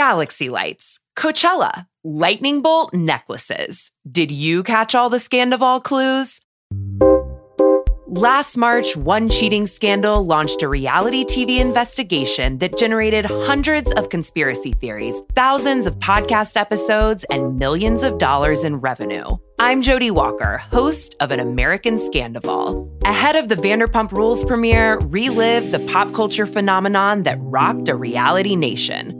galaxy lights, Coachella, lightning bolt necklaces. Did you catch all the Scandoval clues? Last March, one cheating scandal launched a reality TV investigation that generated hundreds of conspiracy theories, thousands of podcast episodes, and millions of dollars in revenue. I'm Jodi Walker, host of An American Scandoval. Ahead of the Vanderpump Rules premiere, relive the pop culture phenomenon that rocked a reality nation.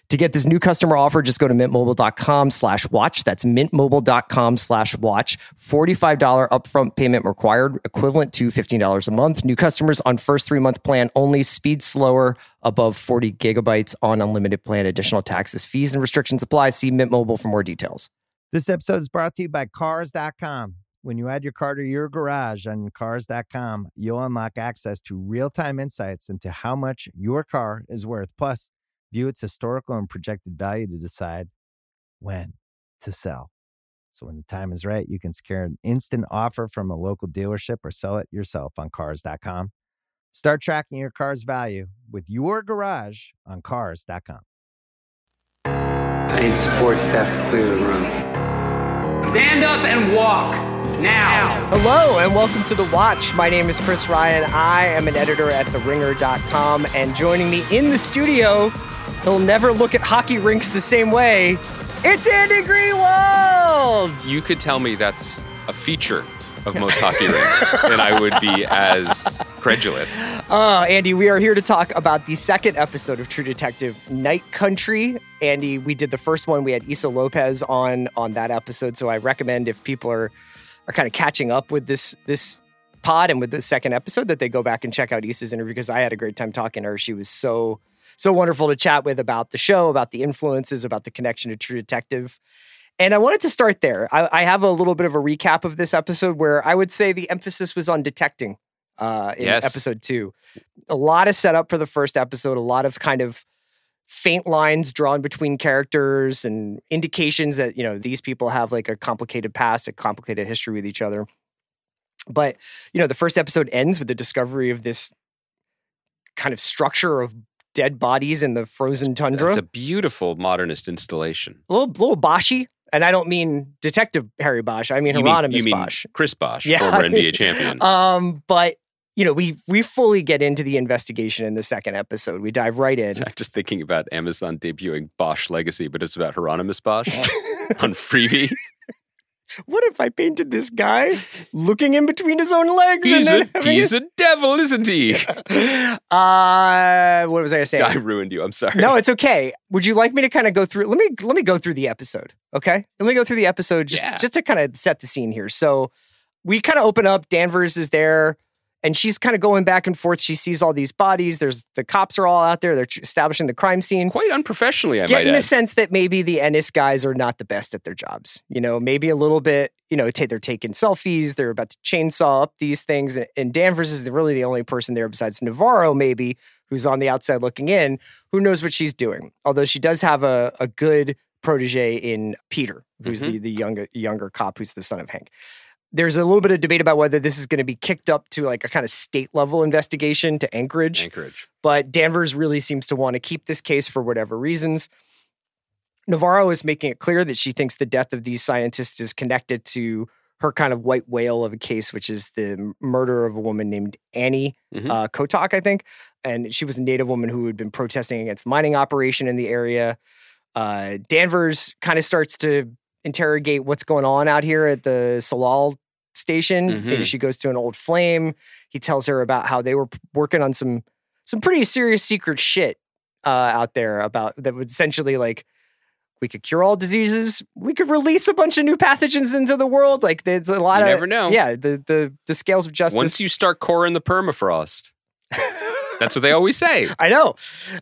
To get this new customer offer, just go to mintmobile.com slash watch. That's mintmobile.com slash watch. $45 upfront payment required, equivalent to $15 a month. New customers on first three month plan only. Speed slower above 40 gigabytes on unlimited plan. Additional taxes, fees, and restrictions apply. See Mint Mobile for more details. This episode is brought to you by Cars.com. When you add your car to your garage on Cars.com, you'll unlock access to real time insights into how much your car is worth. Plus, view its historical and projected value to decide when to sell. So when the time is right, you can secure an instant offer from a local dealership or sell it yourself on cars.com. Start tracking your car's value with your garage on cars.com. I need support staff to clear the room. Stand up and walk now. Hello and welcome to The Watch. My name is Chris Ryan. I am an editor at TheRinger.com, and joining me in the studio, he'll never look at hockey rinks the same way. It's Andy Greenwald. You could tell me that's a feature of most hockey rinks, and I would be as credulous. Uh, Andy, we are here to talk about the second episode of True Detective Night Country. Andy, we did the first one. We had Issa Lopez on on that episode, so I recommend if people are are kind of catching up with this this pod and with the second episode that they go back and check out Issa's interview because I had a great time talking to her. She was so so wonderful to chat with about the show, about the influences, about the connection to True Detective. And I wanted to start there. I, I have a little bit of a recap of this episode where I would say the emphasis was on detecting uh, in Yes. episode two. A lot of setup for the first episode, a lot of kind of faint lines drawn between characters and indications that, you know, these people have like a complicated past, a complicated history with each other. But, you know, the first episode ends with the discovery of this kind of structure of dead bodies in the frozen tundra It's a beautiful modernist installation. a little, little Boshy, and I don't mean Detective Harry Bosch. I mean You mean, Hieronymus you mean Bosch. Chris Bosch, Yeah. former NBA champion. Um, but you know, we we fully get into the investigation in the second episode. We dive right in. I'm just thinking about Amazon debuting Bosch Legacy, but it's about Hieronymus Bosch on Freevee. What if I painted this guy looking in between his own legs? He's and a, he's a devil, isn't he? uh, what was I gonna say? I ruined you. I'm sorry. No, it's okay. Would you like me to kind of go through? Let me let me go through the episode. Okay, let me go through the episode just Yeah. just to kind of set the scene here. So we kind of open up. Danvers is there, and she's kind of going back and forth. She sees all these bodies. There's the cops are all out there. They're establishing the crime scene. Quite unprofessionally, I Getting the sense that maybe the Ennis guys are not the best at their jobs. You know, maybe a little bit. You know, ta- they're taking selfies. They're about to chainsaw up these things, and Danvers is really the only person there besides Navarro, maybe, who's on the outside looking in, who knows what she's doing. Although she does have a, a good protege in Peter, who's mm-hmm. the, the younger younger cop who's the son of Hank. There's a little bit of debate about whether this is going to be kicked up to like a kind of state level investigation to Anchorage Anchorage. but Danvers really seems to want to keep this case for whatever reasons. Navarro is making it clear that she thinks the death of these scientists is connected to her kind of white whale of a case, which is the murder of a woman named Annie Mhm. uh, Kowtok, I think. And she was a Native woman who had been protesting against mining operation in the area. Uh, Danvers kind of starts to interrogate what's going on out here at the Tsalal station. Mhm. And she goes to an old flame. He tells her about how they were working on some some pretty serious secret shit uh, out there about that would essentially like we could cure all diseases. We could release a bunch of new pathogens into the world. Like there's a lot You of never know. Yeah, the the the scales of justice. Once you start coring the permafrost, that's what they always say. I know.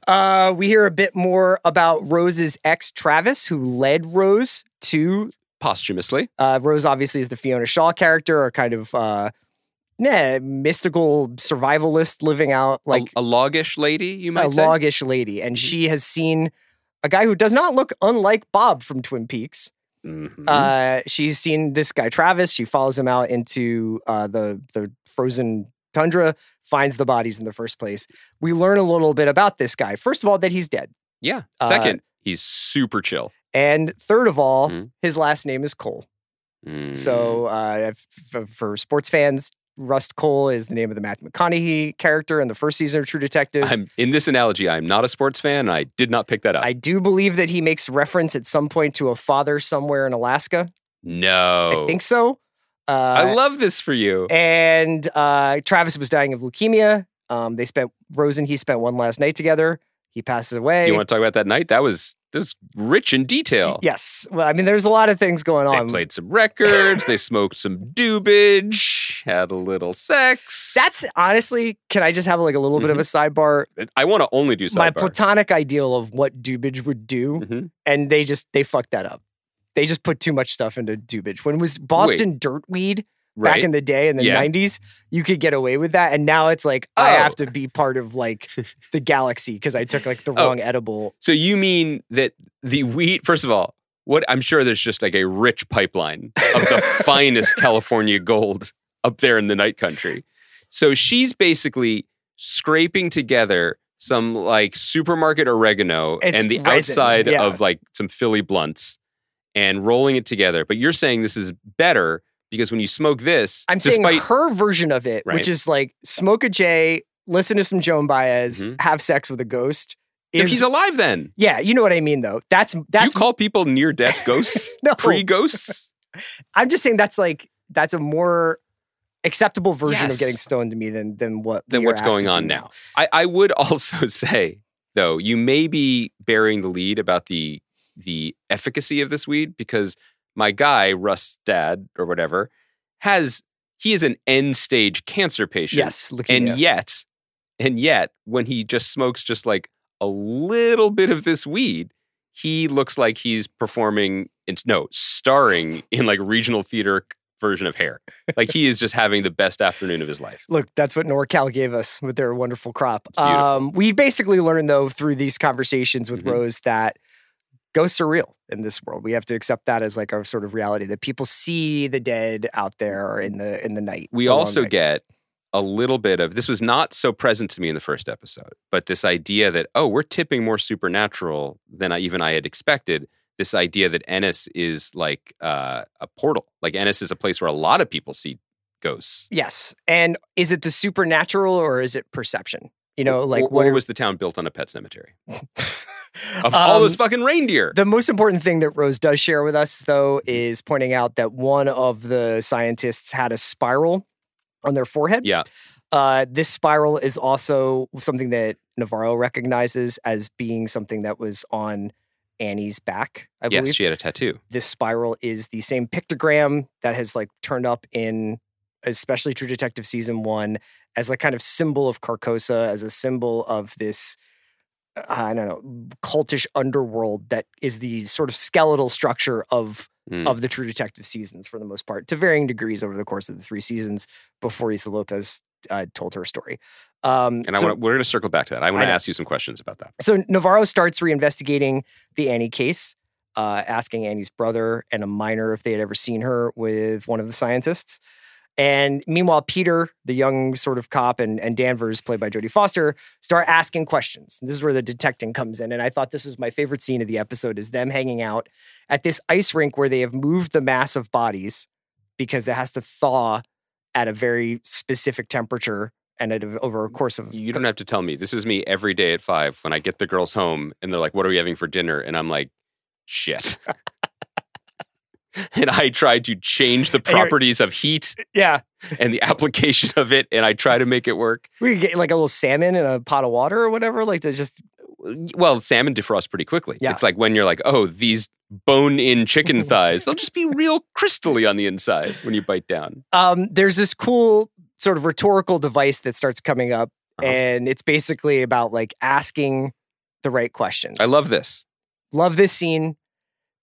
Uh, we hear a bit more about Rose's ex, Travis, who led Rose to posthumously. Uh, Rose obviously is the Fiona Shaw character, or kind of uh, yeah, mystical survivalist living out Like a, a loggish lady, you a, might say. loggish lady, and she has seen a guy who does not look unlike Bob from Twin Peaks. Mhm. Uh, she's seen this guy Travis. She follows him out into uh, the the frozen tundra, finds the bodies in the first place. We learn a little bit about this guy. First of all, that he's dead, yeah. uh, Second, he's super chill. And third of all, Mhm. his last name is Cohle. Mm. So uh, f- for sports fans, Rust Cohle is the name of the Matthew McConaughey character in the first season of True Detective. I'm in this analogy. I'm not a sports fan. I did not pick that up. I do believe that he makes reference at some point to a father somewhere in Alaska. no, I think so. Uh, I love this for you. and uh, Travis was dying of leukemia. Um, they spent Rose and he spent one last night together. He passes away. You want to talk about that night? That was that rich in detail. Yes. Well, I mean, there's a lot of things going on. They played some records. they smoked some doobage. Had a little sex. That's honestly, can I just have like a little bit of a sidebar? I want to only do My platonic ideal of what Dubage would do, Mhm. and they just they fucked that up. They just put too much stuff into Dubage. When was Boston Dirtweed Right. back in the day in the Yeah. 90s, you could get away with that. And now it's like I Oh. have to be part of like the galaxy because I took like the Oh. wrong edible. so you mean that the wheat? First of all, what I'm sure there's just like a rich pipeline of the finest California gold up there in the night country. So she's basically scraping together some like supermarket oregano It's and the resin, outside yeah. of like some Philly blunts and rolling it together. But you're saying this is better because when you smoke this, I'm despite saying her version of it, Right. which is like smoke a J, listen to some Joan Baez, Mhm. have sex with a ghost. If, he's alive then. yeah, you know what I mean though. That's Do that's you call people near death ghosts? No. Pre ghosts? I'm just saying that's like that's a more acceptable version of getting stoned to me than than what Than what's going do on now. I, I would also say, though, you may be bearing the lead about the the efficacy of this weed because my guy, Rust Dad or whatever, has he is an end stage cancer patient. Yes. And yet, and yet, when he just smokes just like a little bit of this weed, he looks like he's performing in no, starring in like regional theater version of hair. Like he is just having the best afternoon of his life. Look, that's what NorCal gave us with their wonderful crop. Um, we've basically learned, though, through these conversations with Mhm. Rose that ghosts are real in this world. We have to accept that as like our sort of reality that people see the dead out there in the in the night. we the also night. get a little bit of this was not so present to me in the first episode, but this idea that oh, we're tipping more supernatural than I, even I had expected. This idea that Ennis is like uh, a portal, like Ennis is a place where a lot of people see ghosts. yes. And is it the supernatural or is it perception? You know, like or, what are- was the town built on a pet cemetery of all Um, those fucking reindeer? The most important thing that Rose does share with us, though, is pointing out that one of the scientists had a spiral on their forehead. yeah, Uh, this spiral is also something that Navarro recognizes as being something that was on Annie's back, I yes, believe. she had a tattoo. this spiral is the same pictogram that has like turned up in especially True Detective season one as a kind of symbol of Carcosa, as a symbol of this I don't know cultish underworld that is the sort of skeletal structure of Mm. of the True Detective seasons for the most part, to varying degrees over the course of the three seasons before Issa Lopez uh, told her story. Um, And I so- want we're going to circle back to that. I want to ask you some questions about that. so Navarro starts reinvestigating the Annie case, uh, asking Annie's brother and a minor if they had ever seen her with one of the scientists. And meanwhile, Peter, the young sort of cop, and, and Danvers, played by Jodie Foster, start asking questions. This is where the detecting comes in. And I thought this was my favorite scene of the episode is them hanging out at this ice rink where they have moved the mass of bodies because it has to thaw at a very specific temperature and at a, over a course of You don't have to tell me. This is me every day at five when I get the girls home and they're like, "What are we having for dinner?" And I'm like, "Shit." and I try to change the properties of heat yeah. and the application of it, and I try to make it work. We could get like a little salmon in a pot of water or whatever, like to just Well, salmon defrost pretty quickly. Yeah. It's like when you're like, "Oh, these bone-in chicken thighs, they'll just be real crystally on the inside when you bite down." um there's this cool sort of rhetorical device that starts coming up Uh-huh. and it's basically about like asking the right questions. I love this. love this scene.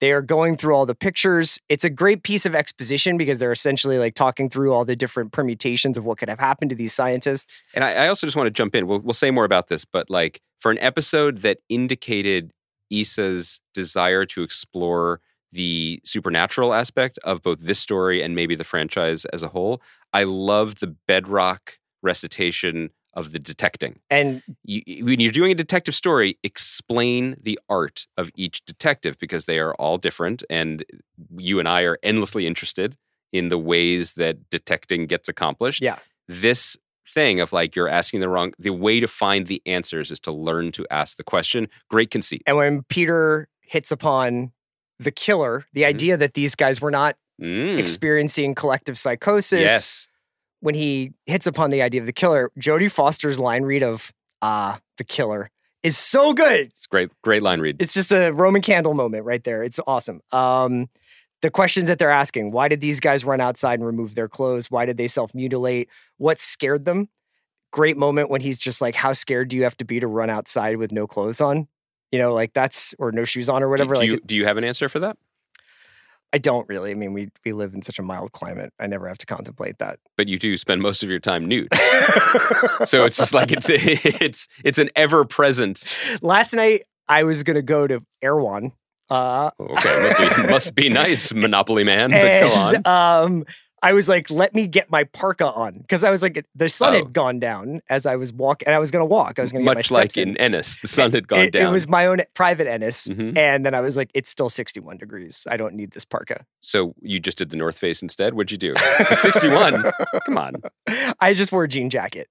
They are going through all the pictures. It's a great piece of exposition because they're essentially like talking through all the different permutations of what could have happened to these scientists. And I, I also just want to jump in. We'll, we'll say more about this, but like for an episode that indicated Issa's desire to explore the supernatural aspect of both this story and maybe the franchise as a whole, I loved the bedrock recitation of the detecting. And You, when you're doing a detective story, explain the art of each detective because they are all different. And you and I are endlessly interested in the ways that detecting gets accomplished. Yeah. This thing of like you're asking the wrong, the way to find the answers is to learn to ask the question. Great conceit. and when Peter hits upon the killer, the Mhm. idea that these guys were not Mm. experiencing collective psychosis. Yes. When he hits upon the idea of the killer, Jodie Foster's line read of "Ah, the killer" is so good. It's great, great line read. It's just a Roman candle moment right there. It's awesome. Um, the questions that they're asking: Why did these guys run outside and remove their clothes? Why did they self mutilate? What scared them? Great moment when he's just like, "How scared do you have to be to run outside with no clothes on?" You know, like that's or no shoes on or Do- whatever. Do, like you, do you have an answer for that? I don't really. I mean, we we live in such a mild climate. I never have to contemplate that. But you do spend most of your time nude. so it's just like it's it's it's an ever present. Last night I was gonna go to Erewhon. Uh, Okay, must be must be nice, Monopoly man. But go on. and, um, I was like, let me get my parka on because I was like, the sun Oh. had gone down as I was walking, and I was gonna walk. I was gonna get my Much like in Ennis, the sun had gone it, down. It was my own private Ennis, Mhm. and then I was like, it's still sixty-one degrees. I don't need this parka. So you just did the North Face instead. What'd you do? 61. Come on. I just wore a jean jacket.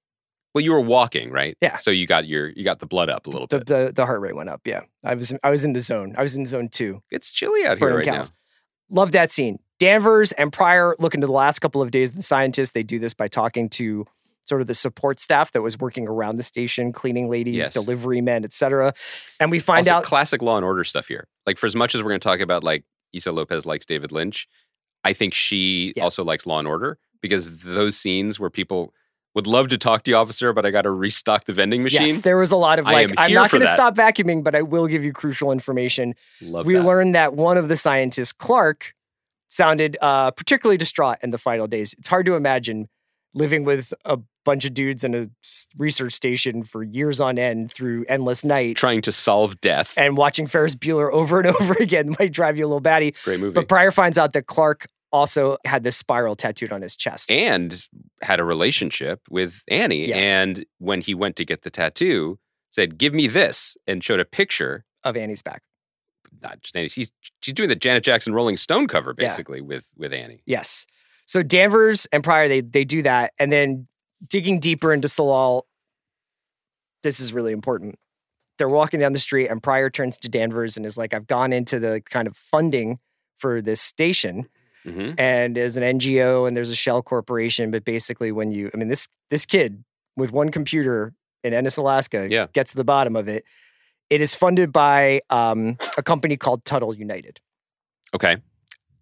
Well, you were walking, right? Yeah. So you got your you got the blood up a little The, bit. the the heart rate went up. Yeah, I was I was in the zone. I was in zone two. It's chilly out here burning right cows. Love that scene. Danvers and Prior look into the last couple of days of the scientists. They do this by talking to sort of the support staff that was working around the station, cleaning ladies, Yes. delivery men, etc. And we find also, out classic Law and Order stuff here. Like for as much as we're going to talk about like Issa Lopez likes David Lynch, I think she Yeah. also likes Law and Order because those scenes where people would love to talk to you, officer, but I got to restock the vending machine. yes, there was a lot of like, I'm not going to stop vacuuming, but I will give you crucial information. Love we that. learned that one of the scientists, Clark, sounded uh, particularly distraught in the final days. It's hard to imagine living with a bunch of dudes in a research station for years on end through endless night. trying to solve death. and watching Ferris Bueller over and over again might drive you a little batty. Great movie. But Prior finds out that Clark also had this spiral tattooed on his chest. and had a relationship with Annie. Yes. And when he went to get the tattoo, said, "Give me this," and showed a picture. of Annie's back. Not just Annie. She's she's doing the Janet Jackson Rolling Stone cover Yeah. basically with with Annie. Yes. So Danvers and Prior, they they do that. And then digging deeper into Tsalal, this is really important. They're walking down the street and Prior turns to Danvers and is like, I've gone into the kind of funding for this station. hmm and as an NGO and there's a shell corporation. But basically, when you, I mean, this this kid with one computer in Ennis, Alaska, Yeah. gets to the bottom of it. It is funded by um, a company called Tuttle United. Okay.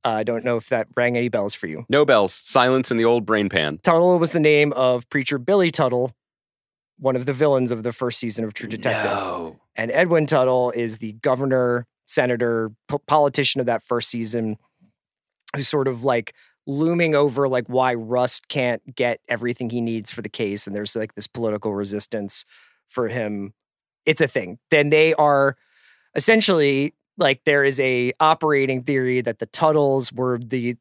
Uh, I don't know if that rang any bells for you. No bells. Silence in the old brain pan. Tuttle was the name of preacher Billy Tuttle, one of the villains of the first season of True Detective. No. And Edwin Tuttle is the governor, senator, po- politician of that first season, who's sort of like looming over like why Rust can't get everything he needs for the case, and there's like this political resistance for him. It's a thing. Then they are essentially like there is a operating theory that the Tuttles were the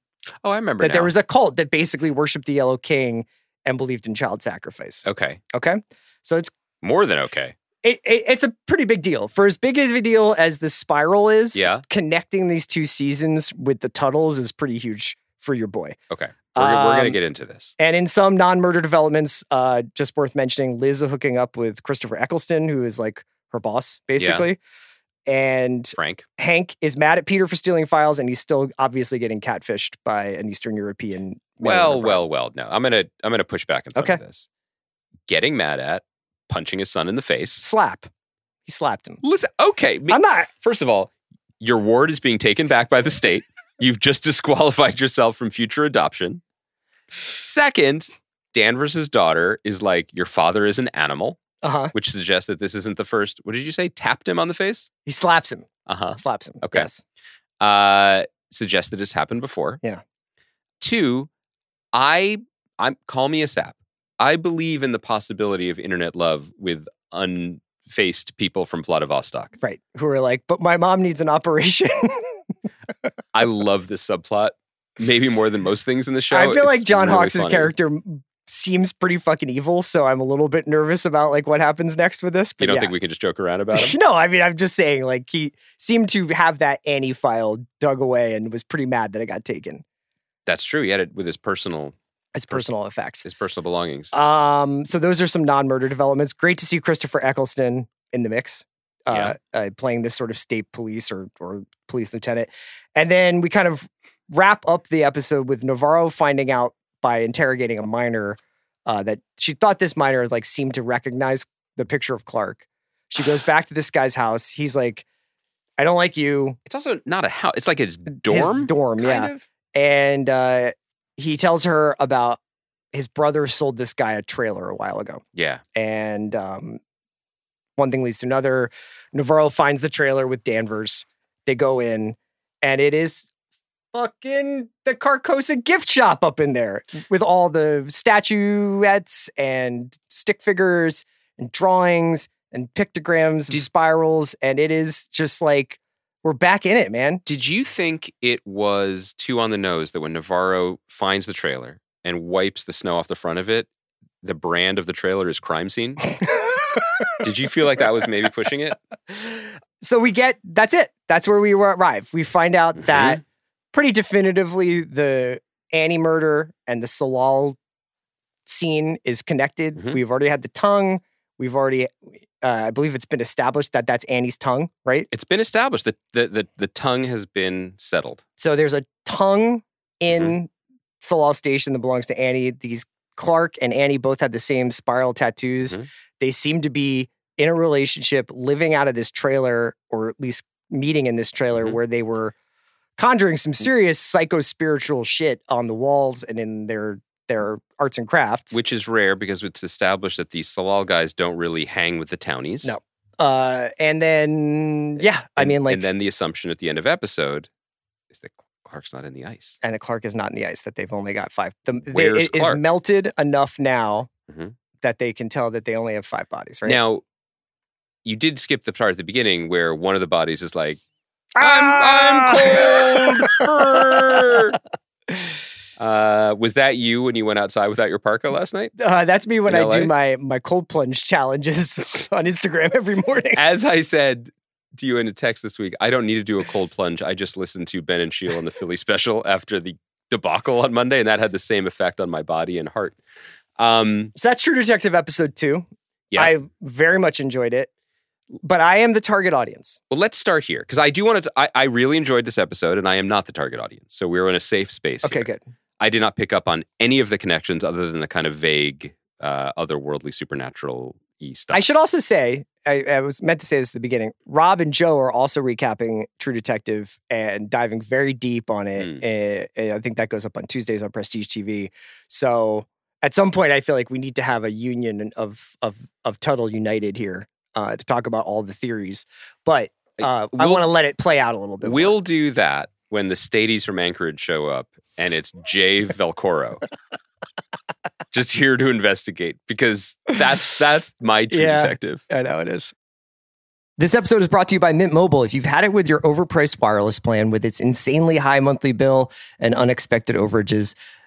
Oh, I remember that now. there was a cult that basically worshipped the Yellow King and believed in child sacrifice. okay. Okay, so it's More than okay. it, it- it's a pretty big deal. For as big of a deal as the spiral is, Yeah. connecting these two seasons with the Tuttles is pretty huge for your boy. Okay. We're, gonna- we're going to Um, get into this. And in some non-murder developments, uh, just worth mentioning, Liz hooking up with Christopher Eccleston, who is like her boss, basically. And Frank. Hank is mad at Peter for stealing files, and he's still obviously getting catfished by an Eastern European. Well, well, well. No, I'm gonna I'm gonna push back on some Okay. of this. Getting mad at, punching his son in the face. slap. He slapped him. Listen, okay. me- I'm not. First of all, your ward is being taken back by the state. You've just disqualified yourself from future adoption. Second, Danvers' daughter is like, your father is an animal, Uh huh. which suggests that this isn't the first. What did you say? Tapped him on the face? He slaps him. Uh huh. Slaps him. Okay. Yes. uh, suggests that it's happened before. Yeah. Two, I I'm call me a sap. I believe in the possibility of internet love with unfaced people from Vladivostok. Right. Who are like, but my mom needs an operation. I love this subplot, maybe more than most things in the show. I feel like John really Hawkes' character seems pretty fucking evil, so I'm a little bit nervous about like what happens next with this. But You don't yeah. think we can just joke around about him? no, I mean I'm just saying like he seemed to have that Annie file dug away and was pretty mad that it got taken. That's true. He had it with his personal His personal effects. his personal belongings. Um, so those are some non-murder developments. Great to see Christopher Eccleston in the mix, uh, uh, playing this sort of state police or or police lieutenant. And then we kind of wrap up the episode with Navarro finding out by interrogating a minor uh, that she thought this minor like seemed to recognize the picture of Clark. She goes back to this guy's house. He's like, "I don't like you." It's also not a house. It's like his His dorm. dorm, kind yeah. of? And uh, he tells her about his brother sold this guy a trailer a while ago. Yeah. and um, one thing leads to another. Navarro finds the trailer with Danvers. They go in, and it is fucking the Carcosa gift shop up in there with all the statuettes and stick figures and drawings and pictograms and Did- spirals, and it is just like we're back in it, man. Did you think it was too on the nose that when Navarro finds the trailer and wipes the snow off the front of it, the brand of the trailer is crime scene? Did you feel like that was maybe pushing it? So we get that's it. That's where we arrive. We find out Mhm. that pretty definitively the Annie murder and the Tsalal scene is connected. Mhm. We've already had the tongue. We've already, uh, I believe it's been established that that's Annie's tongue, right? It's been established that the, the, the tongue has been settled. So there's a tongue in Mm-hmm. Tsalal Station that belongs to Annie. These Clark and Annie both had the same spiral tattoos. Mhm. They seem to be in a relationship, living out of this trailer, or at least meeting in this trailer Mhm. where they were conjuring some serious psycho spiritual shit on the walls and in their their arts and crafts. Which is rare because it's established that these Tsalal guys don't really hang with the townies. No. uh, and then yeah, I mean like and then the assumption at the end of episode is that Clark's not in the ice. and the Clark is not in the ice. That they've only got five. The, they- it is Clark? melted enough now Mhm. That they can tell that they only have five bodies. Right Now, you did skip the part at the beginning where one of the bodies is like, I'm, I'm cold. Uh, was that you when you went outside without your parka last night? Uh, that's me when In I do my my cold plunge challenges on Instagram every morning. As I said to you in a text this week, I don't need to do a cold plunge. I just listened to Ben and Sheil on the Philly special after the debacle on Monday, and that had the same effect on my body and heart. Um, So that's True Detective episode two. Yeah. I very much enjoyed it, but I am the target audience. well, let's start here because I do want to. I, I really enjoyed this episode, and I am not the target audience, so we're in a safe space. Okay, here. good. I did not pick up on any of the connections other than the kind of vague, uh, otherworldly, supernatural y stuff. I should also say, I, I was meant to say this at the beginning. Rob and Joe are also recapping True Detective and diving very deep on it. Hmm. Eh, eh, I think that goes up on Tuesdays on Prestige TV. So at some point, I feel like we need to have a union of of of Tuttle United here uh, to talk about all the theories. But uh, I We'll- want to let it play out a little bit. We'll do that when the Stadies from Anchorage show up and it's Ray Velcoro. Just here to investigate because that's that's my true Yeah. detective. I know it is. This episode is brought to you by Mint Mobile. If you've had it with your overpriced wireless plan with its insanely high monthly bill and unexpected overages,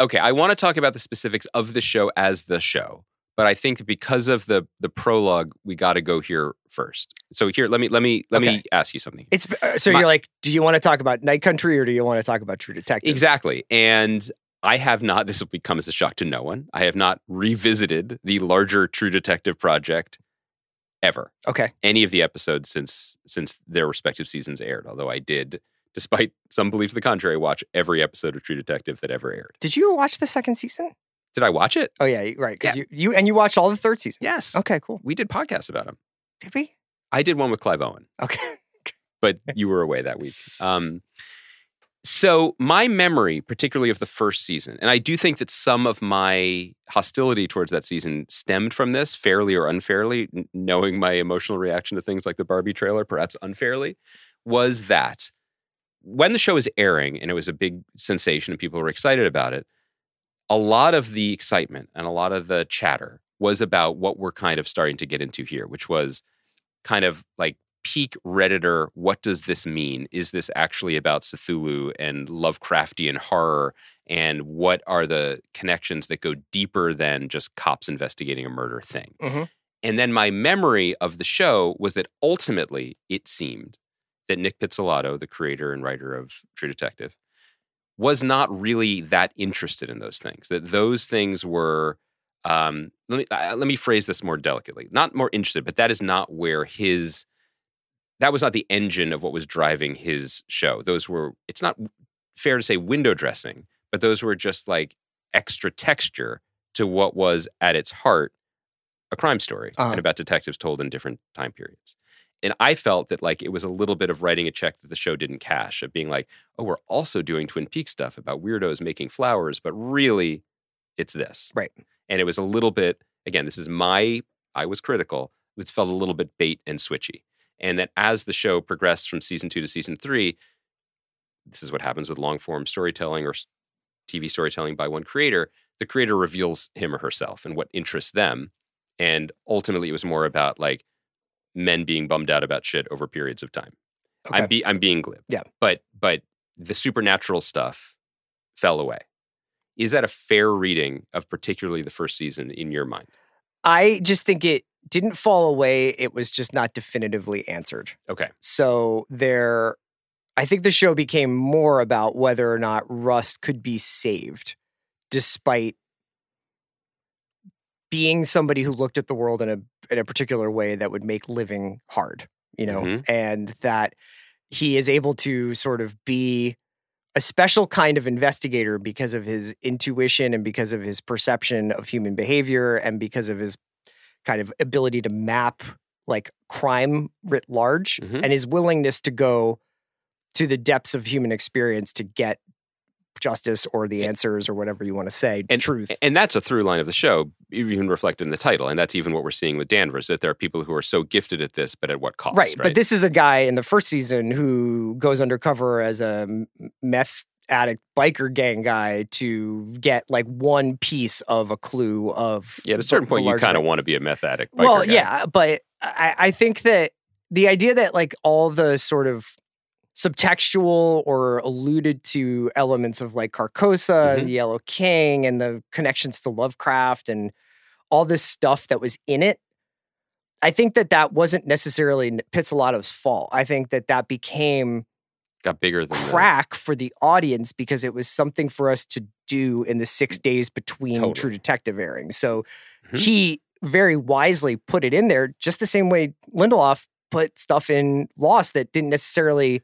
Okay, I want to talk about the specifics of the show as the show, but I think because of the the prologue, we got to go here first. So here, let me let me let Okay. me ask you something. It's uh, so My- you're like, do you want to talk about Night Country or do you want to talk about True Detective? Exactly. And I have not, this will become as a shock to no one. I have not revisited the larger True Detective project ever. Okay. Any of the episodes since since their respective seasons aired. Although I did, despite some belief to the contrary, watch every episode of True Detective that ever aired. Did you watch the second season? Did I watch it? Oh yeah, right. Because you, you and you watched all the third season. Yes. Okay, cool. We did podcasts about them. Did we? I did one with Clive Owen. Okay. but you were away that week. Um, so my memory, particularly of the first season, and I do think that some of my hostility towards that season stemmed from this, fairly or unfairly, knowing my emotional reaction to things like the Barbie trailer, perhaps unfairly, was that when the show was airing and it was a big sensation and people were excited about it, a lot of the excitement and a lot of the chatter was about what we're kind of starting to get into here, which was kind of like peak Redditor, what does this mean? Is this actually about Cthulhu and Lovecraftian horror? And what are the connections that go deeper than just cops investigating a murder thing? Mhm. And then my memory of the show was that ultimately it seemed that Nic Pizzolatto, the creator and writer of True Detective, was not really that interested in those things. That those things were um, let me uh, let me phrase this more delicately. Not more interested, but that is not where his that was not the engine of what was driving his show. Those were it's not fair to say window dressing, but those were just like extra texture to what was at its heart a crime story Uh-huh. and about detectives told in different time periods. And I felt that like it was a little bit of writing a check that the show didn't cash, of being like, oh, we're also doing Twin Peaks stuff about weirdos making flowers, but really it's this. Right. And it was a little bit, again, this is my, I was critical, it felt a little bit bait and switchy. And that as the show progressed from season two to season three, this is what happens with long form storytelling or TV storytelling by one creator. The creator reveals him or herself and what interests them. And ultimately, it was more about like men being bummed out about shit over periods of time. I'm, Okay. be, I'm being glib. Yeah. But but the supernatural stuff fell away. Is that a fair reading of particularly the first season in your mind? I just think it didn't fall away. It was just not definitively answered. Okay. So there, I think the show became more about whether or not Rust could be saved, despite being somebody who looked at the world in a in a particular way that would make living hard. You know, Mhm. and that he is able to sort of be a special kind of investigator because of his intuition and because of his perception of human behavior and because of his kind of ability to map like crime writ large Mhm. and his willingness to go to the depths of human experience to get justice or the answers or whatever you want to say and- truth And that's a through line of the show, even reflected in the title. And that's even what we're seeing with Danvers, that there are people who are so gifted at this, but at what cost? right, but this is a guy in the first season who goes undercover as a meth addict biker gang guy to get like one piece of a clue of yeah, at a certain the point, you kind of want to be a meth addict. well guy. yeah but I, I think that the idea that like all the sort of subtextual or alluded to elements of like carcosa Mhm. and the yellow king and the connections to lovecraft and all this stuff that was in it i think that that wasn't necessarily pizzolatto's fault i think that that became got bigger than crack for the audience because it was something for us to do in the six days between Totally. True Detective airing. So Mhm. he very wisely put it in there, just the same way Lindelof put stuff in Lost that didn't necessarily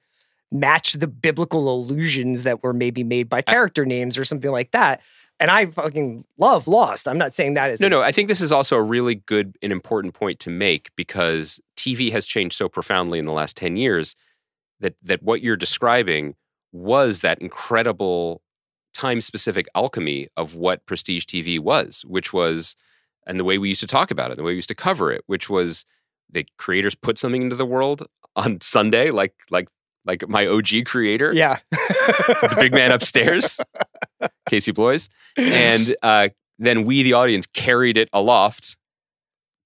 match the biblical allusions that were maybe made by character names or something like that. And I fucking love Lost. I'm not saying that is No, no. I think this is also a really good and important point to make because TV has changed so profoundly in the last 10 years that that what you're describing was that incredible time specific alchemy of what prestige TV was, which was and the way we used to talk about it, the way we used to cover it, which was the creators put something into the world on Sunday, like like like my OG creator, Yeah. the big man upstairs, Casey Bloys, and uh, then we, the audience, carried it aloft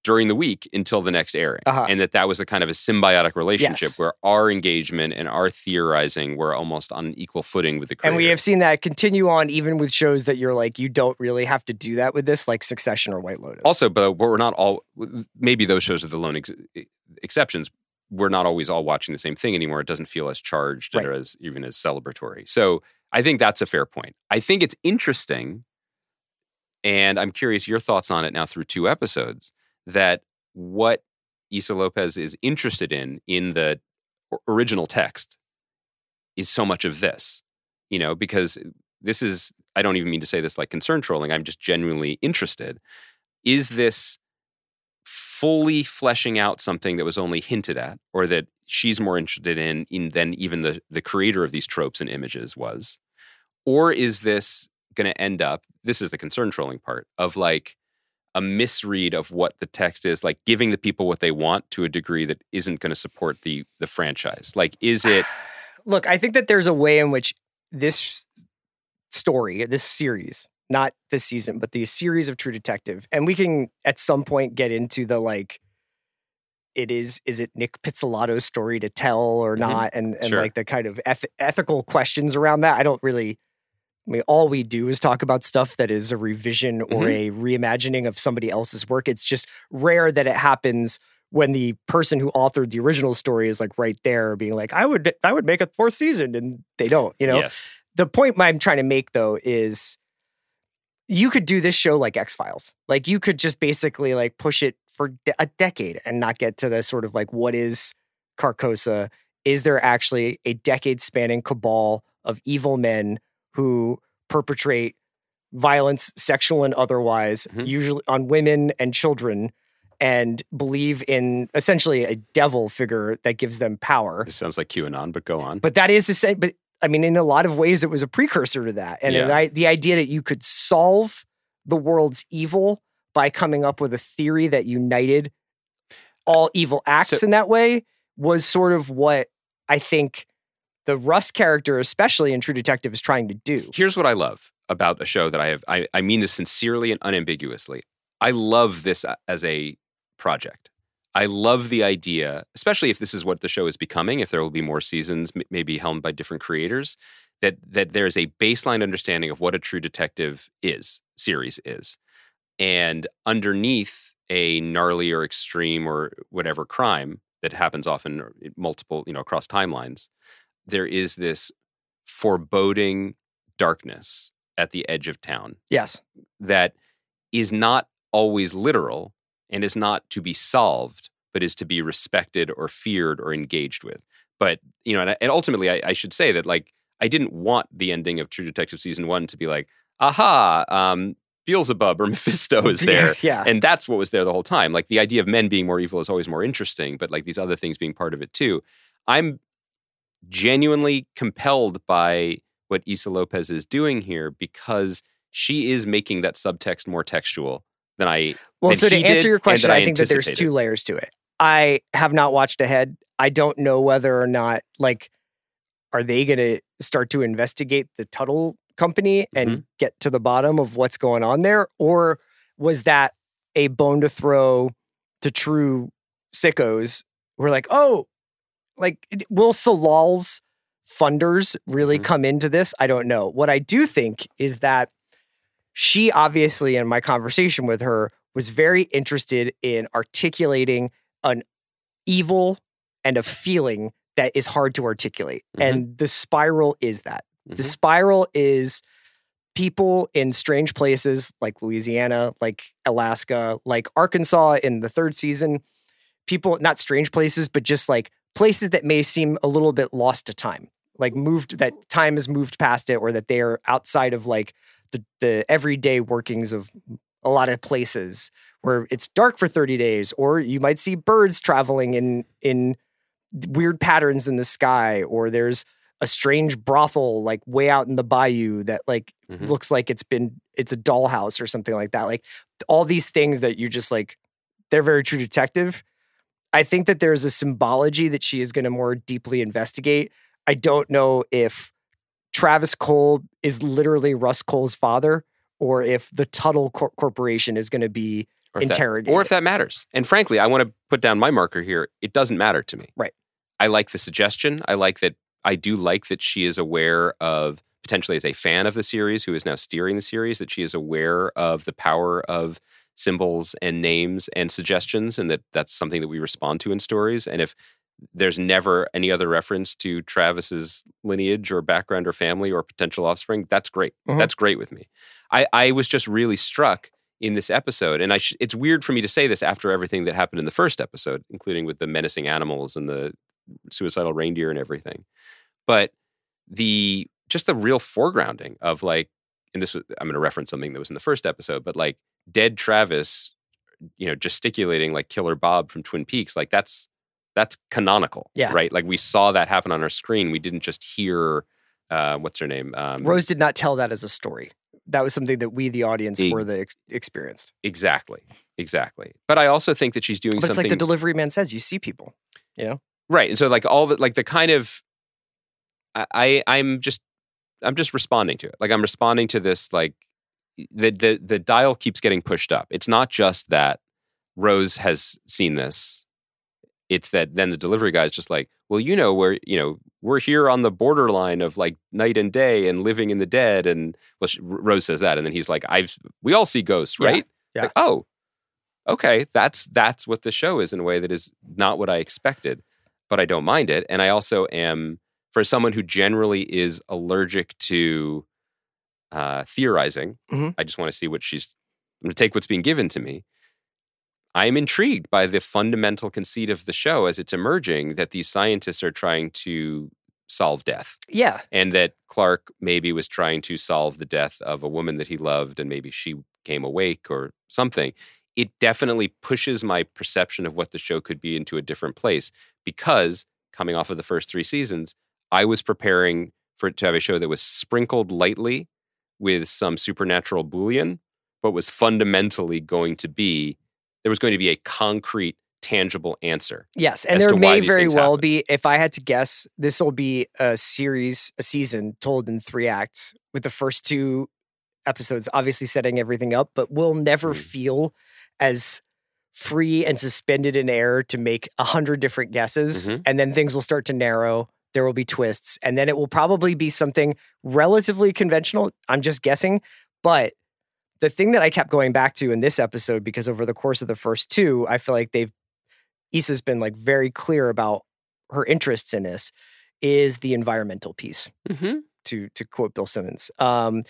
during the week until the next airing, Uh-huh. and that that was a kind of a symbiotic relationship Yes. where our engagement and our theorizing were almost on an equal footing with the creator. And we have seen that continue on even with shows that you're like, you don't really have to do that with this, like Succession or White Lotus. Also, but we're not all. Maybe those shows are the lone ex- exceptions. We're not always all watching the same thing anymore. It doesn't feel as charged Right. or as even as celebratory. So I think that's a fair point. I think it's interesting, and I'm curious your thoughts on it now through two episodes. That what Issa Lopez is interested in in the original text is so much of this, you know, because this is. I don't even mean to say this like concern trolling. I'm just genuinely interested. Is this fully fleshing out something that was only hinted at or that she's more interested in, in than even the, the creator of these tropes and images was? Or is this going to end up this is the concern trolling part of like a misread of what the text is like giving the people what they want to a degree that isn't going to support the the franchise? Like is it Look, I think that there's a way in which this story, this series, not this season, but the series of True Detective, and we can at some point get into the like, it is is it Nic Pizzolatto's story to tell or Mhm. not, and and Sure. like the kind of eth- ethical questions around that. I don't really. I mean, all we do is talk about stuff that is a revision or Mhm. a reimagining of somebody else's work. It's just rare that it happens when the person who authored the original story is like right there being like i would i would make a fourth season and they don't you know yes the point i'm trying to make though is you could do this show like x-files like you could just basically like push it for de- a decade and not get to the sort of like what is carcosa is there actually a decade spanning cabal of evil men who perpetrate violence sexual and otherwise Mhm. usually on women and children and believe in essentially a devil figure that gives them power this sounds like qanon but go on but that is the same. But I mean, in a lot of ways, it was a precursor to that. And Yeah. I, the idea that you could solve the world's evil by coming up with a theory that united all evil acts So- in that way was sort of what I think the Rust character, especially in True Detective, is trying to do. Here's what I love about a show that I have. I, I mean this sincerely and unambiguously. I love this as a project. I love the idea, especially if this is what the show is becoming. If there will be more seasons, m- maybe helmed by different creators, that that there is a baseline understanding of what a true detective is series is, and underneath a gnarly or extreme or whatever crime that happens often or eh, multiple, you know, across timelines, there is this foreboding darkness at the edge of town Yes. that is not always literal and is not to be solved, but is to be respected or feared or engaged with. But you know, and, and ultimately, I, I should say that like I didn't want the ending of True Detective season one to be like, aha, um, Beelzebub or Mephisto is there, yeah. and that's what was there the whole time. Like the idea of men being more evil is always more interesting, but like these other things being part of it too. I'm genuinely compelled by what Issa Lopez is doing here because she is making that subtext more textual than I. Well, so to answer did your question, that I, think that there's two layers to it. I have not watched ahead. I don't know whether or not like are they going to start to investigate the Tuttle company and Mm-hmm. get to the bottom of what's going on there or was that a bone to throw to true sickos who are like, "Oh, like will Tsalal's funders really Mhm. come into this? I don't know. What I do think is that she obviously in my conversation with her was very interested in articulating an evil and a feeling that is hard to articulate. Mhm. And the spiral is that. The Mhm. spiral is people in strange places like Louisiana, like Alaska, like Arkansas in the third season. People, not strange places, but just like places that may seem a little bit lost to time, like moved, that time has moved past it, or that they are outside of like the, the everyday workings of a lot of places where it's dark for 30 days, or you might see birds traveling in, in weird patterns in the sky, or there's a strange brothel like way out in the bayou that like Mhm. looks like it's been it's a dollhouse or something like that. Like all these things that you just like they're very true detective. I think that there's a symbology that she is going to more deeply investigate. I don't know if Travis Cohle is literally Rust Cohle's father or if the Tuttle Cor- Corporation is going to be Or if that- or if that matters. And frankly, I want to put down my marker here. It doesn't matter to me. Right. I like the suggestion. I like that. I do like that she is aware of potentially as a fan of the series who is now steering the series that she is aware of the power of symbols and names and suggestions and that that's something that we respond to in stories and if there's never any other reference to Travis's lineage or background or family or potential offspring that's great. Mhm. that's great with me. I, I was just really struck in this episode and I sh- it's weird for me to say this after everything that happened in the first episode including with the menacing animals and the suicidal reindeer and everything. But the just the real foregrounding of like and this was i'm going to reference something that was in the first episode but like dead travis you know gesticulating like killer bob from twin peaks like that's that's canonical Yeah. right like we saw that happen on our screen we didn't just hear uh what's her name um Rose did not tell that as a story. That was something that we, the audience, E- were the ex- experienced. exactly exactly but i also think that she's doing something. It's like the delivery man says, you see people. You know. right and so like all the like the kind of I, I i'm just i'm just responding to it like i'm responding to this like the the the dial keeps getting pushed up it's not just that rose has seen this it's that then the delivery guy is just like well you know we're you know we're here on the borderline of like night and day and living in the dead and well she, rose says that and then he's like i've we all see ghosts right yeah. like oh okay that's that's what the show is in a way that is not what i expected but I don't mind it. And I also am, for someone who generally is allergic to uh, theorizing, Mhm. I just want to see what she's, I'm going to take what's being given to me. I am intrigued by the fundamental conceit of the show as it's emerging that these scientists are trying to solve death Yeah. and that Clark maybe was trying to solve the death of a woman that he loved and maybe she came awake or something. It definitely pushes my perception of what the show could be into a different place because coming off of the first three seasons, I was preparing for it to have a show that was sprinkled lightly with some supernatural boolean, but was fundamentally going to be there was going to be a concrete, tangible answer. Yes, and there may very well happen. be. If I had to guess, this will be a series, a season told in three acts, with the first two episodes obviously setting everything up, but we'll never Mm. feel as free and suspended in air to make a hundred different guesses, Mhm. and then things will start to narrow. There will be twists, and then it will probably be something relatively conventional. I'm just guessing, but the thing that I kept going back to in this episode, because over the course of the first two, I feel like they've Issa's been like very clear about her interests in this, is the environmental piece. Mm-hmm. To to quote Bill Simmons, um,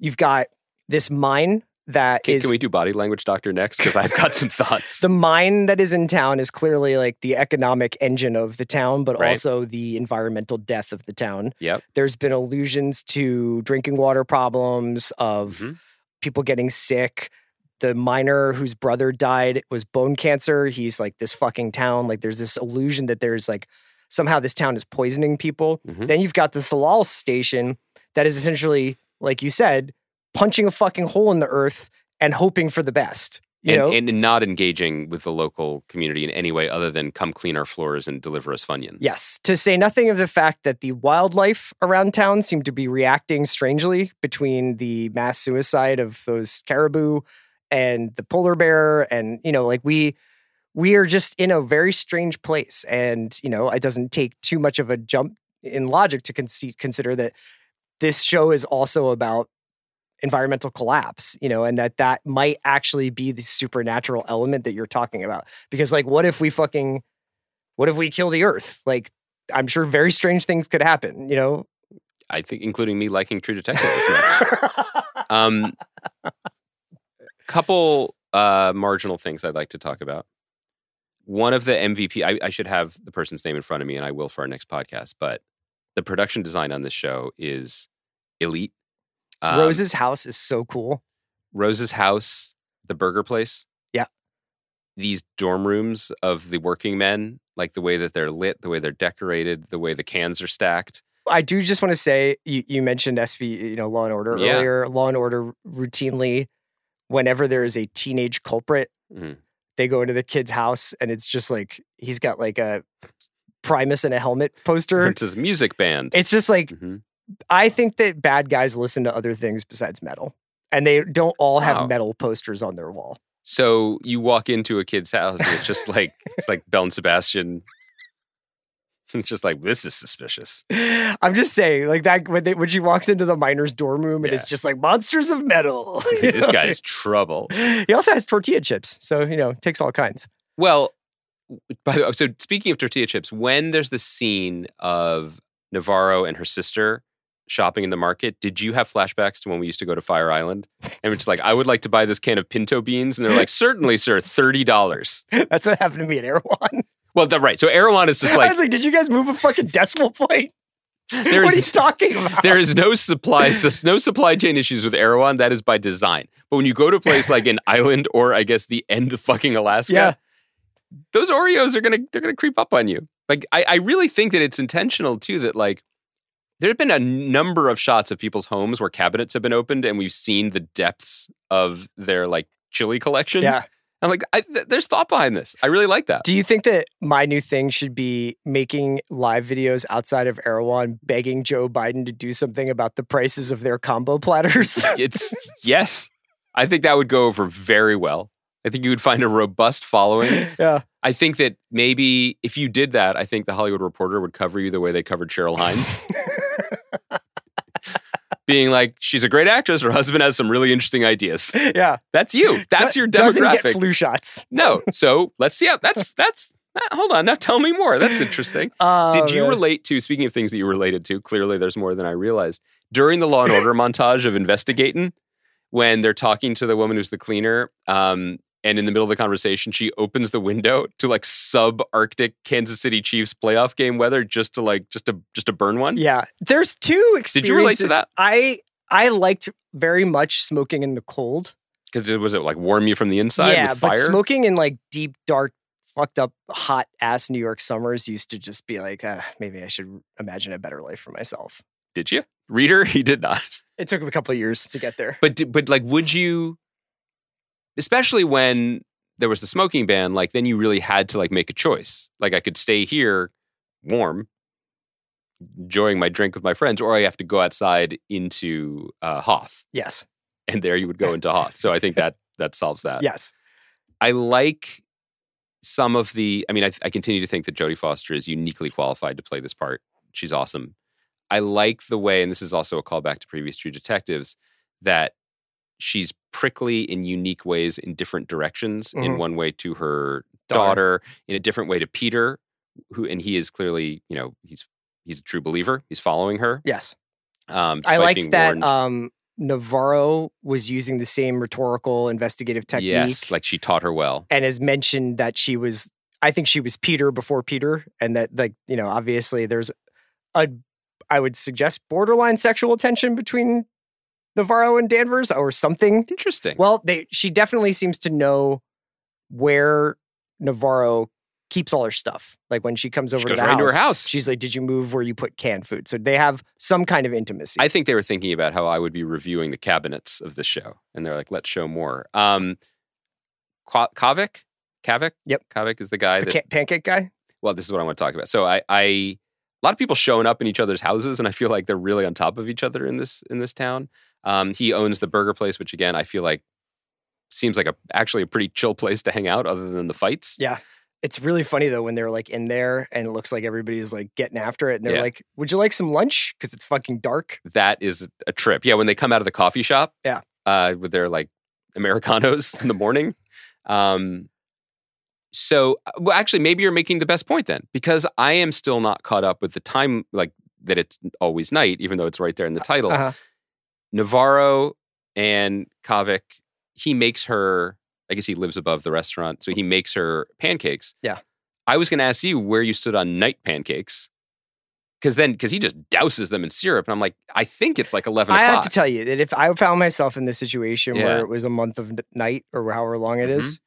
you've got this mine that Can, is can we do body language doctor next? Because I've got some thoughts. the mine that is in town is clearly like the economic engine of the town, but Right. also the environmental death of the town. Yep. There's been allusions to drinking water problems, of Mhm. People getting sick. The miner whose brother died was bone cancer. He's like this fucking town. Like there's this illusion that there's like somehow this town is poisoning people. Mhm. Then you've got the Tsalal station that is essentially, like you said, punching a fucking hole in the earth and hoping for the best. And, know, and not engaging with the local community in any way other than come clean our floors and deliver us funyuns. Yes, to say nothing of the fact that the wildlife around town seemed to be reacting strangely between the mass suicide of those caribou and the polar bear and you know like we we are just in a very strange place. And you know it doesn't take too much of a jump in logic to conce- consider that this show is also about environmental collapse you know and that that might actually be the supernatural element that you're talking about because like what if we fucking what if we kill the earth like i'm sure very strange things could happen you know I think, including me liking True Detective this much. um, couple uh, marginal things I'd like to talk about. One of the MVP, I, I should have the person's name in front of me, and I will for our next podcast. But the production design on this show is elite. Um, rose's house is so cool Rose's house, the burger place. Yeah. These dorm rooms of the working men, like the way that they're lit, the way they're decorated, the way the cans are stacked. I do just want to say you, you mentioned SV, you know, Law and Order Yeah. earlier. Law and Order routinely, whenever there is a teenage culprit, Mhm. they go into the kid's house and it's just like he's got like a Primus and a helmet poster. It's his music band. It's just like Mhm. I think that bad guys listen to other things besides metal, and they don't all have Wow. metal posters on their wall. So you walk into a kid's house and it's just like it's like Belle and Sebastian. It's just like this is suspicious. I'm just saying, like that when they when she walks into the miner's dorm room and Yeah. it's just like monsters of metal. this guy is trouble. He also has tortilla chips, so you know takes all kinds. Well, by the way, so speaking of tortilla chips, when there's the scene of Navarro and her sister shopping in the market, did you have flashbacks to when we used to go to Fire Island? And it's like, I would like to buy this can of pinto beans. And they're like, certainly, sir, $30. That's what happened to me at Erewhon. Well, right. So Erewhon is just I like, was like, did you guys move a fucking decimal point? what are you there's, talking about? there is no supply no supply chain issues with Erewhon. That is by design. But when you go to a place like an island or I guess the end of fucking Alaska, Yeah. those Oreos are gonna they're gonna creep up on you. Like I, I really think that it's intentional too. That like there have been a number of shots of people's homes where cabinets have been opened and we've seen the depths of their like chili collection. yeah. I'm like, I, th- there's thought behind this. I really like that. Do you think that my new thing should be making live videos outside of Erewhon, begging Joe Biden to do something about the prices of their combo platters? it's yes. I think that would go over very well. I think you would find a robust following. yeah. I think that maybe if you did that, I think the Hollywood Reporter would cover you the way they covered Cheryl Hines. Being like, she's a great actress. Her husband has some really interesting ideas. Yeah. That's you. That's Do- your Doesn't demographic. get flu shots. no. So let's see. How, that's that's. uh, hold on. Now tell me more. That's interesting. Oh, Did you man. relate to? Speaking of things that you related to, clearly there's more than I realized. During the Law and Order montage of investigating, when they're talking to the woman who's the cleaner, um, and in the middle of the conversation, she opens the window to like sub-Arctic Kansas City Chiefs playoff game weather, just to like just to just to burn one. Yeah. There's two experiences. Did you relate to that? I I liked very much smoking in the cold. because it was it like warm you from the inside yeah, with but fire. smoking in like deep, dark, fucked up, hot ass New York summers used to just be like, uh, maybe I should imagine a better life for myself. Did you, reader? He did not. It took him a couple of years to get there. But but like, would you? Especially when there was the smoking ban, like then you really had to like make a choice. Like I could stay here, warm, enjoying my drink with my friends, or I have to go outside into uh, Hoth, Yes. and there you would go into Hoth. So I think that that solves that. Yes. I like some of the. I mean, I, I continue to think that Jodie Foster is uniquely qualified to play this part. She's awesome. I like the way, and this is also a callback to previous True Detectives, that she's prickly in unique ways in different directions. In Mhm. one way to her Daughter. daughter, in a different way to Peter, who and he is clearly, you know, he's he's a true believer. He's following her. Yes. Um, I liked that um, Navarro was using the same rhetorical investigative technique yes, like she taught her well. and has mentioned that she was, I think she was Peter before Peter. And that, like, you know, obviously there's a, I would suggest borderline sexual tension between Navarro and Danvers or something. Interesting. Well, they she definitely seems to know where Navarro keeps all her stuff. Like when she comes over she to the right house, into her house. she's like, "Did you move where you put canned food?" So they have some kind of intimacy. I think they were thinking about how I would be reviewing the cabinets of the show, and they're like, "Let's show more." Um, Qavvik, Qavvik, Yep. Qavvik is the guy the that. ca- pancake guy. well, this is what I want to talk about. So I, I, a lot of people showing up in each other's houses, and I feel like they're really on top of each other in this in this town. Um, he owns the burger place, which again I feel like seems like a actually a pretty chill place to hang out, other than the fights. Yeah. It's really funny though when they're like in there and it looks like everybody's like getting after it and they're Yeah. like, "Would you like some lunch?" Because it's fucking dark. That is a trip. Yeah, when they come out of the coffee shop, Yeah. uh, with their like americanos in the morning. Um, so, uh, well, actually, maybe you're making the best point then, because I am still not caught up with the time, like that it's always night, even though it's right there in the title. Uh-huh. Navarro and Qavvik, he makes her. I guess he lives above the restaurant, so he makes her pancakes. Yeah. I was going to ask you where you stood on night pancakes. Because then, because he just douses them in syrup, and I'm like, I think it's like eleven I o'clock. have to tell you that if I found myself in this situation Yeah. where it was a month of night or however long it mm-hmm. is,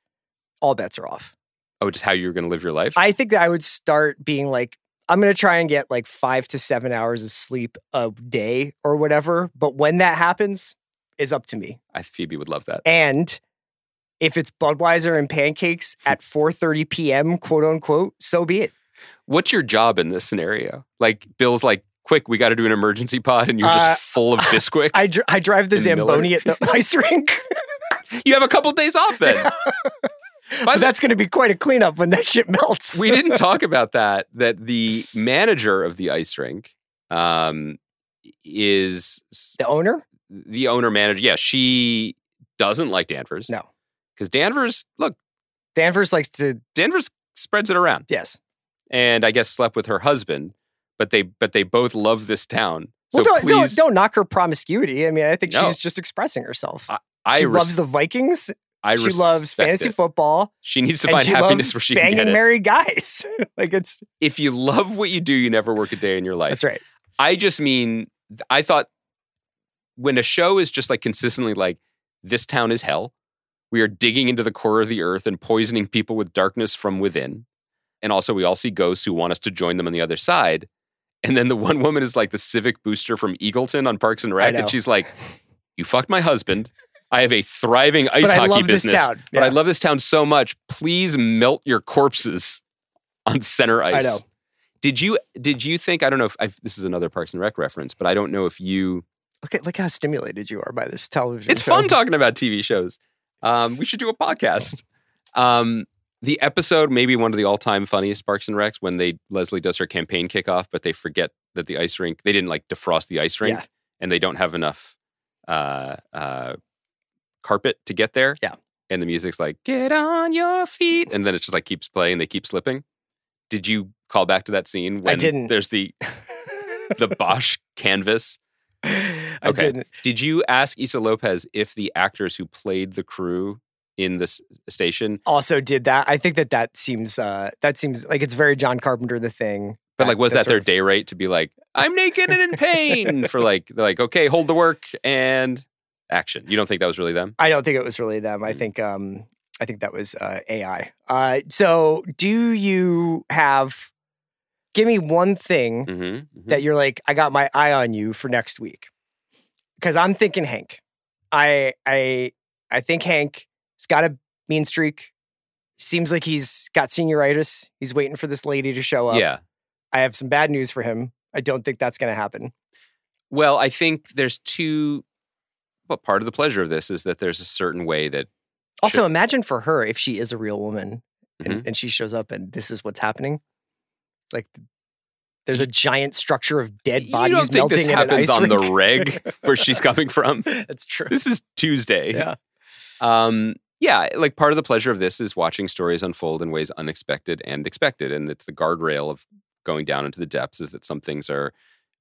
all bets are off. oh, just how you're going to live your life. I think that I would start being like, I'm going to try and get like five to seven hours of sleep a day or whatever. But when that happens, is up to me. I Phoebe would love that. And if it's Budweiser and pancakes at 4:30 p.m., quote unquote, so be it. What's your job in this scenario? Like Bill's like, quick, we got to do an emergency pod, and you're just Uh, full of Bisquick. I, dr- I drive the And Miller? Zamboni at the ice rink. You have a couple days off then. But that's going to be quite a cleanup when that shit melts. we didn't talk about that. That the manager of the ice rink um, is the owner? the owner manager. Yeah, she doesn't like Danvers. No. because Danvers, look, Danvers likes to. Danvers spreads it around, Yes. and I guess slept with her husband. But they, but they both love this town. So well, don't, don't please, don't knock her promiscuity. I mean, I think No. she's just expressing herself. I she res- loves the Vikings. I she loves fantasy it. football. She needs to find happiness where she can banging get it. married guys. like it's if you love what you do, you never work a day in your life. that's right. I just mean, I thought when a show is just like consistently like, this town is hell. We are digging into the core of the earth and poisoning people with darkness from within. And also, we all see ghosts who want us to join them on the other side. And then the one woman is like the civic booster from Eagleton on Parks and Rec. And she's like, You fucked my husband. I have a thriving ice But hockey business. town. But I love this town so much. Please melt your corpses on center ice. I know. Did you did you think I don't know if I've, this is another Parks and Rec reference, but I don't know if you. Look at look how stimulated you are by this television. It's show. fun talking about TV shows. Um, we should do a podcast. Um, the episode, maybe one of the all time funniest Parks and Recs, when they Leslie does her campaign kickoff, but they forget that the ice rink they didn't like defrost the ice rink, Yeah. and they don't have enough uh, uh, carpet to get there. Yeah. and the music's like "Get on your feet," and then it just like keeps playing. They keep slipping. Did you call back to that scene when didn't. there's the the Bosch canvas? I Okay. didn't. Did you ask Issa Lopez if the actors who played the crew in this station, Also did that. I think that that seems uh that seems like it's very John Carpenter the thing. but like, was that, sort their of- day rate to be like, I'm naked and in pain for like, they're like, okay, hold the work and action. You don't think that was really them? I don't think it was really them. Mm. I think um I think that was uh, AI. Uh, so do you have? Give me one thing Mm-hmm. that you're like, I got my eye on you for next week, because I'm thinking Hank. I I I think Hank has got a mean streak. Seems like he's got senioritis. He's waiting for this lady to show up. yeah. I have some bad news for him. I don't think that's going to happen. Well, I think there's two. Well, part of the pleasure of this is that there's a certain way that Also, Sure. imagine for her if she is a real woman and, Mhm. and she shows up and this is what's happening. Like, there's a giant structure of dead you bodies don't think melting this happens on the rink? reg where she's coming from. That's true. This is Tuesday. Yeah. Um, yeah, like part of the pleasure of this is watching stories unfold in ways unexpected and expected. And it's the guardrail of going down into the depths is that some things are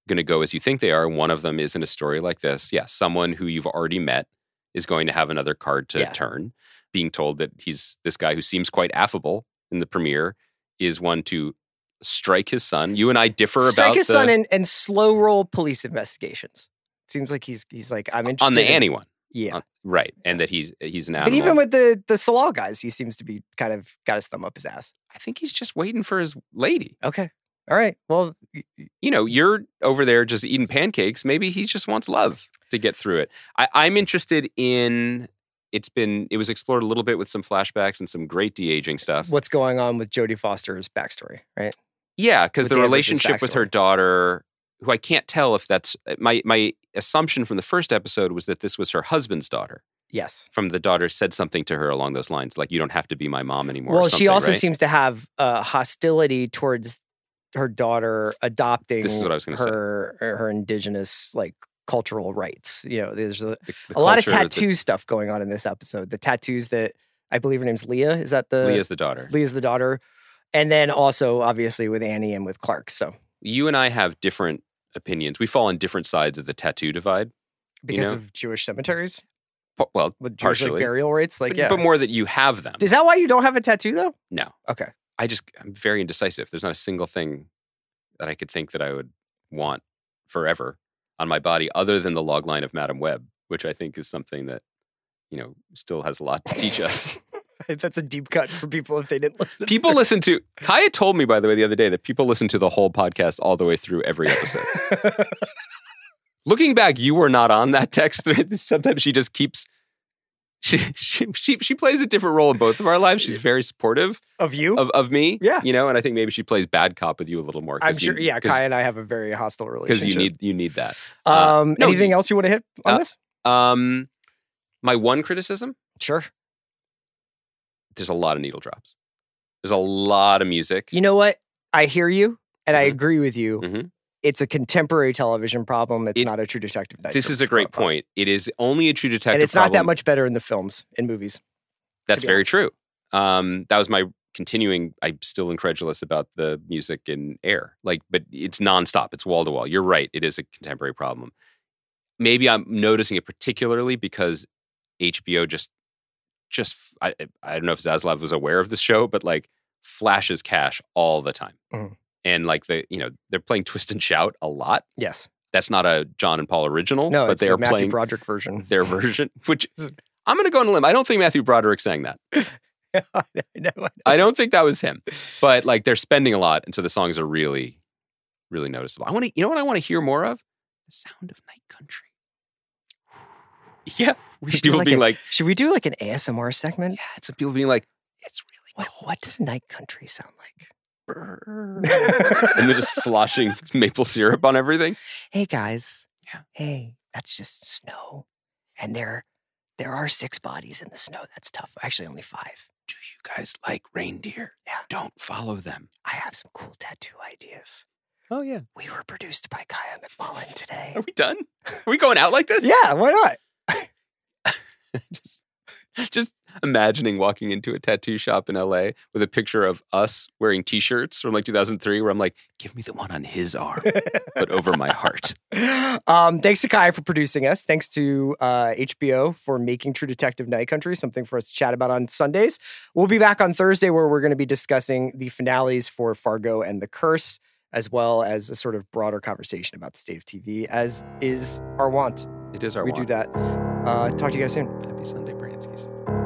going to go as you think they are. One of them is in a story like this. Yeah, someone who you've already met is going to have another card to Yeah. turn. Being told that he's this guy who seems quite affable in the premiere is one to strike his son. You and I differ Strike about his the, son and, and slow roll police investigations. Seems like he's he's like I'm interested on the in- Annie one. Yeah, on- right. And that he's he's an but even with the the Tsalal guys, he seems to be kind of got his thumb up his ass. I think he's just waiting for his lady. Okay, all right. Well, you know, you're over there just eating pancakes. Maybe he just wants love to get through it. I, I'm interested in. It's been. It was explored a little bit with some flashbacks and some great de aging stuff. what's going on with Jodie Foster's backstory? Right. Yeah, because the relationship with her daughter, who I can't tell if that's my my assumption from the first episode was that this was her husband's daughter. Yes. From the daughter said something to her along those lines, like "You don't have to be my mom anymore." or Well, she also right? seems to have uh, hostility towards her daughter adopting This is what I was gonna say. her er, her indigenous like cultural rights. You know, there's a, The- the a lot of culture, the- tattoo stuff going on in this episode. The tattoos that I believe her name's Leah. Is that the Leah's the daughter. Leah's the daughter, and then also obviously with Annie and with Clark. So You and I have different opinions. We fall on different sides of the tattoo divide. because know? of Jewish cemeteries Well, with Jewish like, partially. burial rates, like but, yeah. but more that you have them. Is that why you don't have a tattoo though? no, Okay. I just I'm very indecisive. There's not a single thing that I could think that I would want forever on my body, other than the log line of Madame Web, which I think is something that you know still has a lot to teach us. That's a deep cut for people if they didn't listen. To people listen to Kaya told me by the way the other day that people listen to the whole podcast all the way through every episode. Looking back, you were not on that text thread. Sometimes she just keeps. She, she she she plays a different role in both of our lives. She's very supportive of you. of, of me. Yeah. You know, and I think maybe she plays bad cop with you a little more. I'm sure. You, yeah, Kai and I have a very hostile relationship Because you need you need that. uh, Um, no, anything else you want to hit on uh, this? Um My one criticism: Sure. there's a lot of needle drops. There's a lot of music. You know what? I hear you and I Mhm. agree with you. Mhm. It's a contemporary television problem. It's It- not a true detective. Night this is a great problem. point. It is only a true detective. And it's not that much better in the films, in movies. That's very honest. true. Um, that was my continuing. I'm still incredulous about the music in Air. Like, but it's nonstop. It's wall to wall. You're right. It is a contemporary problem. Maybe I'm noticing it particularly because HBO just, just I, I don't know if Zaslav was aware of this show, but like flashes cash all the time. Mhm. And like the, you know, they're playing Twist and Shout a lot. Yes. That's not a John and Paul original, No, but it's they the are Matthew playing Broderick version. their version, which I'm going to go on a limb. I don't think Matthew Broderick sang that. I know. I know. I don't think that was him, but like they're spending a lot, and so the songs are really, really noticeable. I want to, you know, what I want to hear more of? The sound of night country. Yeah, We should do people like being an- like, Should we do like an ASMR segment? yeah, it's people being like, it's really What, cold, what does night country sound like? and they're just sloshing maple syrup on everything. hey guys. Yeah. Hey, that's just snow. And there there are six bodies in the snow. That's tough. Actually only five. Do you guys like reindeer? Yeah. Don't follow them. I have some cool tattoo ideas. Oh yeah. We were produced by Kaya McMullen today. Are we done? Are we going out like this? yeah, why not? just just imagining walking into a tattoo shop in LA with a picture of us wearing t-shirts from like 2003 where I'm like, give me the one on his arm, but over my heart. Um, thanks to Kai for producing us. Thanks to uh, HBO for making True Detective Night Country something for us to chat about on Sundays. We'll be back on Thursday where we're going to be discussing the finales for Fargo and The Curse, as well as a sort of broader conversation about the state of TV, as is our want. It is our we want. do that. Uh, talk to you guys soon. Happy Sunday, Branskies.